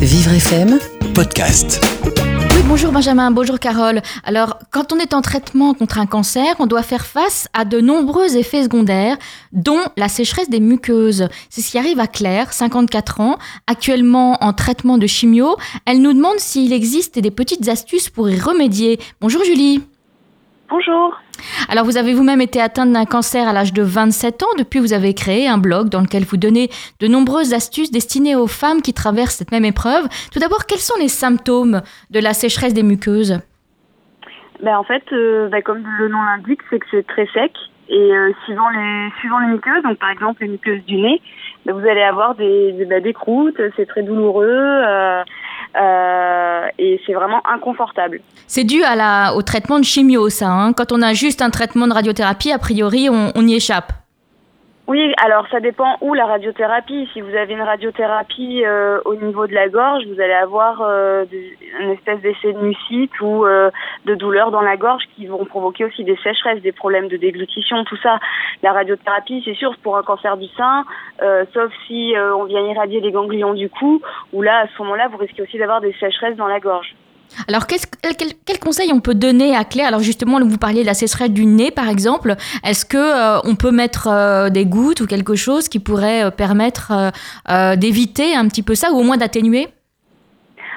Vivre FM Podcast. Oui, bonjour Benjamin, bonjour Carole. Alors, quand on est en traitement contre un cancer, on doit faire face à de nombreux effets secondaires, dont la sécheresse des muqueuses. C'est ce qui arrive à Claire, 54 ans, actuellement en traitement de chimio. Elle nous demande s'il existe des petites astuces pour y remédier. Bonjour Julie. Bonjour. Alors, vous avez vous-même été atteinte d'un cancer à l'âge de 27 ans. Depuis, vous avez créé un blog dans lequel vous donnez de nombreuses astuces destinées aux femmes qui traversent cette même épreuve. Tout d'abord, quels sont les symptômes de la sécheresse des muqueuses? Ben, En fait, euh, ben, comme le nom l'indique, c'est que c'est très sec. Et euh, suivant, les, suivant les muqueuses, donc par exemple les muqueuses du nez, ben, vous allez avoir des, des, ben, des croûtes, c'est très douloureux. Euh, euh, et c'est vraiment inconfortable. C'est dû à la, au traitement de chimio, ça. Hein. Quand on a juste un traitement de radiothérapie, a priori, on, on y échappe. Alors ça dépend où la radiothérapie. Si vous avez une radiothérapie euh, au niveau de la gorge, vous allez avoir euh, une espèce d'essai de mucite ou euh, de douleur dans la gorge qui vont provoquer aussi des sécheresses, des problèmes de déglutition, tout ça. La radiothérapie, c'est sûr, pour un cancer du sein, euh, sauf si euh, on vient irradier les ganglions du cou, où là, à ce moment-là, vous risquez aussi d'avoir des sécheresses dans la gorge. Alors, quel, quel, conseil on peut donner à Claire? Alors justement, vous parliez de la sécheresse du nez, par exemple. Est-ce que euh, on peut mettre euh, des gouttes ou quelque chose qui pourrait euh, permettre d'éviter un petit peu ça, ou au moins d'atténuer?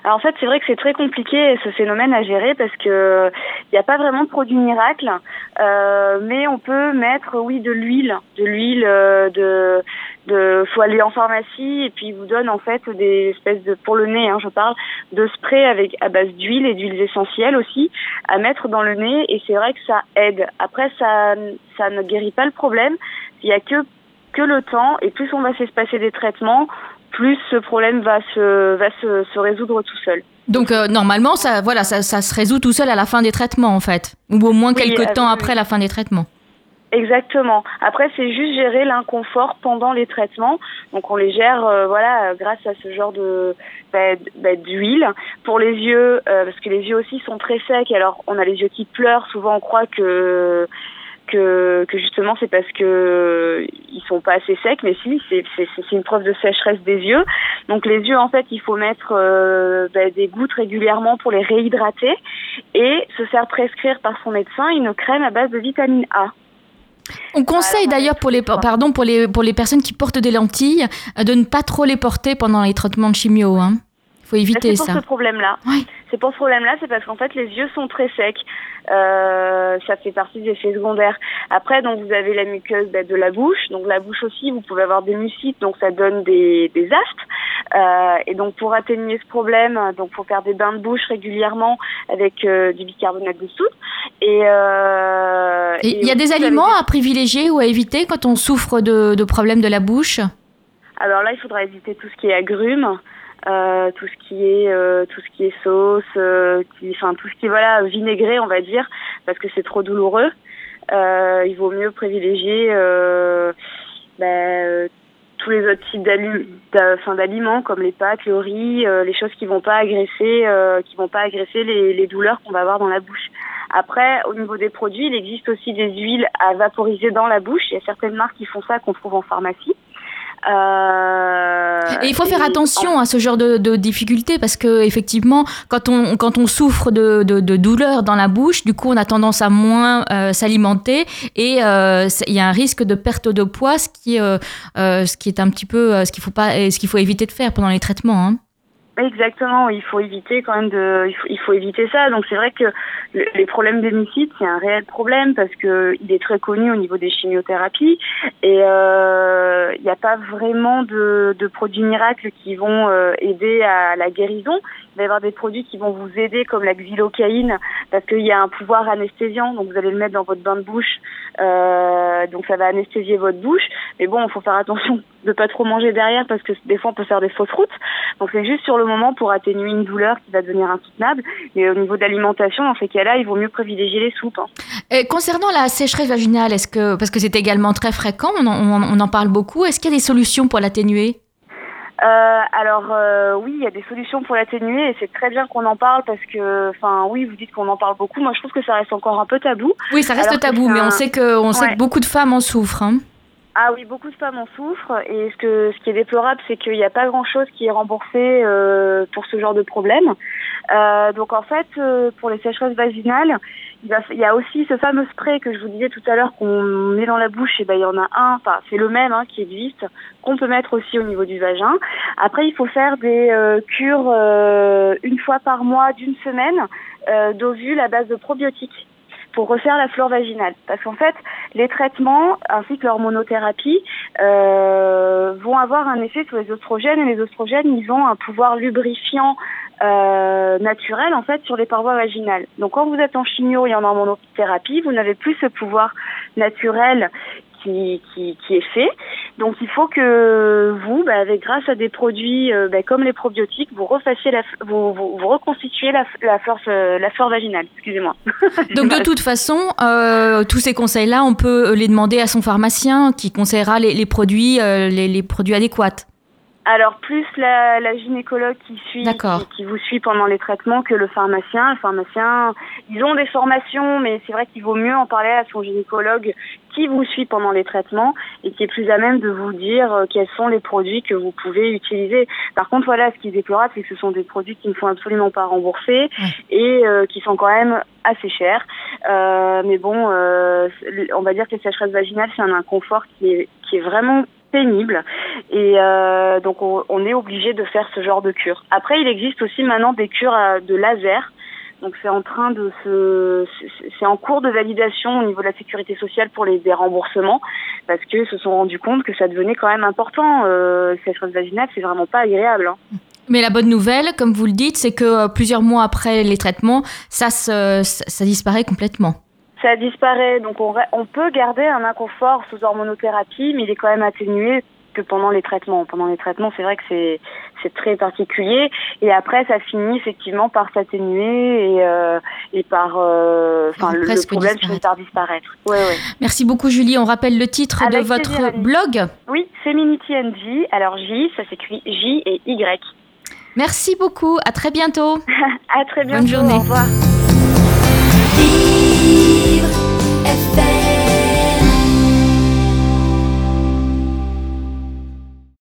Alors en fait, c'est vrai que c'est très compliqué ce phénomène à gérer parce que il n'y a pas vraiment de produit miracle, mais on peut mettre oui de l'huile, de l'huile de de faut aller en pharmacie et puis ils vous donnent en fait des espèces de pour le nez hein, je parle de spray avec à base d'huile et d'huiles essentielles aussi à mettre dans le nez et c'est vrai que ça aide. Après ça ça ne guérit pas le problème. Il y a que que le temps et plus on va s'espacer des traitements plus ce problème va se va se, se résoudre tout seul. Donc euh, normalement ça voilà ça, ça se résout tout seul à la fin des traitements en fait. Ou au moins quelques oui, euh, temps après la fin des traitements Exactement. Après, c'est juste gérer l'inconfort pendant les traitements. Donc, on les gère, euh, voilà, grâce à ce genre de bah, bah, d'huile pour les yeux, euh, parce que les yeux aussi sont très secs. Alors, on a les yeux qui pleurent. Souvent, on croit que que, que justement c'est parce que ils sont pas assez secs, mais si, c'est une preuve de sécheresse des yeux. Donc les yeux, en fait, il faut mettre euh, bah, des gouttes régulièrement pour les réhydrater et se faire prescrire par son médecin une crème à base de vitamine A. On conseille d'ailleurs pour les pardon pour les pour les personnes qui portent des lentilles euh, de ne pas trop les porter pendant les traitements de chimio. Hein. Il faut éviter ça. C'est pour ce problème-là. Oui. C'est pour ce problème-là, c'est parce qu'en fait les yeux sont très secs. Euh, ça fait partie des effets secondaires. Après, donc vous avez la muqueuse bah, de la bouche. Donc la bouche aussi, vous pouvez avoir des mucites, donc ça donne des, des aftes. Euh, et donc pour atténuer ce problème, donc faut faire des bains de bouche régulièrement avec euh, du bicarbonate de soude. Et euh, il y a des aliments à privilégier ou à éviter quand on souffre de, de problèmes de la bouche? Alors là, il faudra éviter tout ce qui est agrumes. Euh, tout ce qui est euh, tout ce qui est sauce, euh, qui, enfin tout ce qui est voilà vinaigré on va dire parce que c'est trop douloureux. Euh, il vaut mieux privilégier ben, tous les autres types d'aliments comme les pâtes, le riz, les choses qui vont pas agresser qui vont pas agresser les, les douleurs qu'on va avoir dans la bouche. Après, au niveau des produits, il existe aussi des huiles à vaporiser dans la bouche. Il y a certaines marques qui font ça qu'on trouve en pharmacie. Euh, et il faut faire attention à ce genre de, de difficultés parce que effectivement, quand on quand on souffre de, de, de douleurs dans la bouche, du coup, on a tendance à moins euh, s'alimenter et euh, il y a un risque de perte de poids, ce qui euh, ce qui est un petit peu ce qu'il faut pas ce qu'il faut éviter de faire pendant les traitements. Hein. Exactement, il faut éviter quand même de, il faut, éviter ça. Donc c'est vrai que le, les problèmes d'hémicide c'est un réel problème parce que il est très connu au niveau des chimiothérapies et euh, il n'y a pas vraiment de, de produits miracles qui vont euh, aider à la guérison. Il va y avoir des produits qui vont vous aider comme la xylocaïne parce qu'il y a un pouvoir anesthésiant. Donc vous allez le mettre dans votre bain de bouche, euh, donc ça va anesthésier votre bouche. Mais bon, il faut faire attention de pas trop manger derrière parce que des fois on peut faire des fausses routes. Donc c'est juste sur le moment pour atténuer une douleur qui va devenir insoutenable. Mais au niveau de l'alimentation, dans ces cas-là, il vaut miut privilégier les soupes. Hein. Et concernant la sécheresse vaginale, est-ce que parce que c'est également très fréquent, on en, on, on en parle beaucoup, est-ce qu'il y a des solutions pour l'atténuer? Euh, alors euh, oui, il y a des solutions pour l'atténuer et c'est très bien qu'on en parle parce que, enfin oui, vous dites qu'on en parle beaucoup. Moi, je trouve que ça reste encore un peu tabou. Oui, ça reste tabou, mais un- on sait que on sait Ouais. que beaucoup de femmes en souffrent. hein. Ah oui, beaucoup de femmes en souffrent et ce, que, ce qui est déplorable, c'est qu'il n'y a pas grand-chose qui est remboursé euh, pour ce genre de problème. Euh, donc en fait, euh, pour les sécheresses vaginales, il, y a aussi ce fameux spray que je vous disais tout à l'heure qu'on met dans la bouche. Et ben il y en a un, enfin c'est le même hein, qui existe, qu'on peut mettre aussi au niveau du vagin. Après, il faut faire des euh, cures une fois par mois d'une semaine d'ovules à base de probiotiques pour refaire la flore vaginale. Parce qu'en fait, les traitements ainsi que l'hormonothérapie euh, vont avoir un effet sur les oestrogènes et les oestrogènes, ils ont un pouvoir lubrifiant euh, naturel en fait sur les parois vaginales. Donc quand vous êtes en chimio et en hormonothérapie, vous n'avez plus ce pouvoir naturel qui, est fait. Donc il faut que vous, bah, avec grâce à des produits euh, bah, comme les probiotiques, vous refassiez la, vous, vous, vous reconstituez la, la, flore, euh, la flore vaginale. Excusez-moi. Donc de toute façon, euh, tous ces conseils-là, on peut les demander à son pharmacien qui conseillera les, les produits, euh, les, les produits adéquats. Alors plus la, la, gynécologue qui suit, qui, qui, vous suit pendant les traitements que le pharmacien. Le pharmacien, ils ont des formations, mais c'est vrai qu'il vaut mieux en parler à son gynécologue qui vous suit pendant les traitements et qui est plus à même de vous dire euh, quels sont les produits que vous pouvez utiliser. Par contre, voilà, ce qui est déplorable, c'est que ce sont des produits qui ne font absolument pas rembourser et euh, qui sont quand même assez chers. Euh, mais bon, euh, on va dire que les sécheresses vaginales, c'est un inconfort qui est, qui est vraiment pénible et euh, donc on, on, est obligé de faire ce genre de cure. Après, il existe aussi maintenant des cures de laser. Donc c'est en train de se, c'est en cours de validation au niveau de la sécurité sociale pour les des remboursements, parce qu'ils se sont rendus compte que ça devenait quand même important. Euh, cette vaginale, c'est vraiment pas agréable. Hein. Mais la bonne nouvelle, comme vous le dites, c'est que euh, plusieurs mois après les traitements, ça, se, ça disparaît complètement ça disparaît. Donc on, on, peut garder un inconfort sous hormonothérapie, mais il est quand même atténué que pendant les traitements. Pendant les traitements, c'est vrai que c'est c'est très particulier. Et après, ça finit effectivement par s'atténuer et, euh, et par euh, enfin le, le, problème finit par disparaître. Ouais, ouais. Merci beaucoup Julie. On rappelle le titre Avec de votre plaisir, blog. Oui, Feminity NG. Alors J, ça s'écrit J et Y. Merci beaucoup. À très bientôt. à très bientôt. Bonne journée. Au revoir. Vivre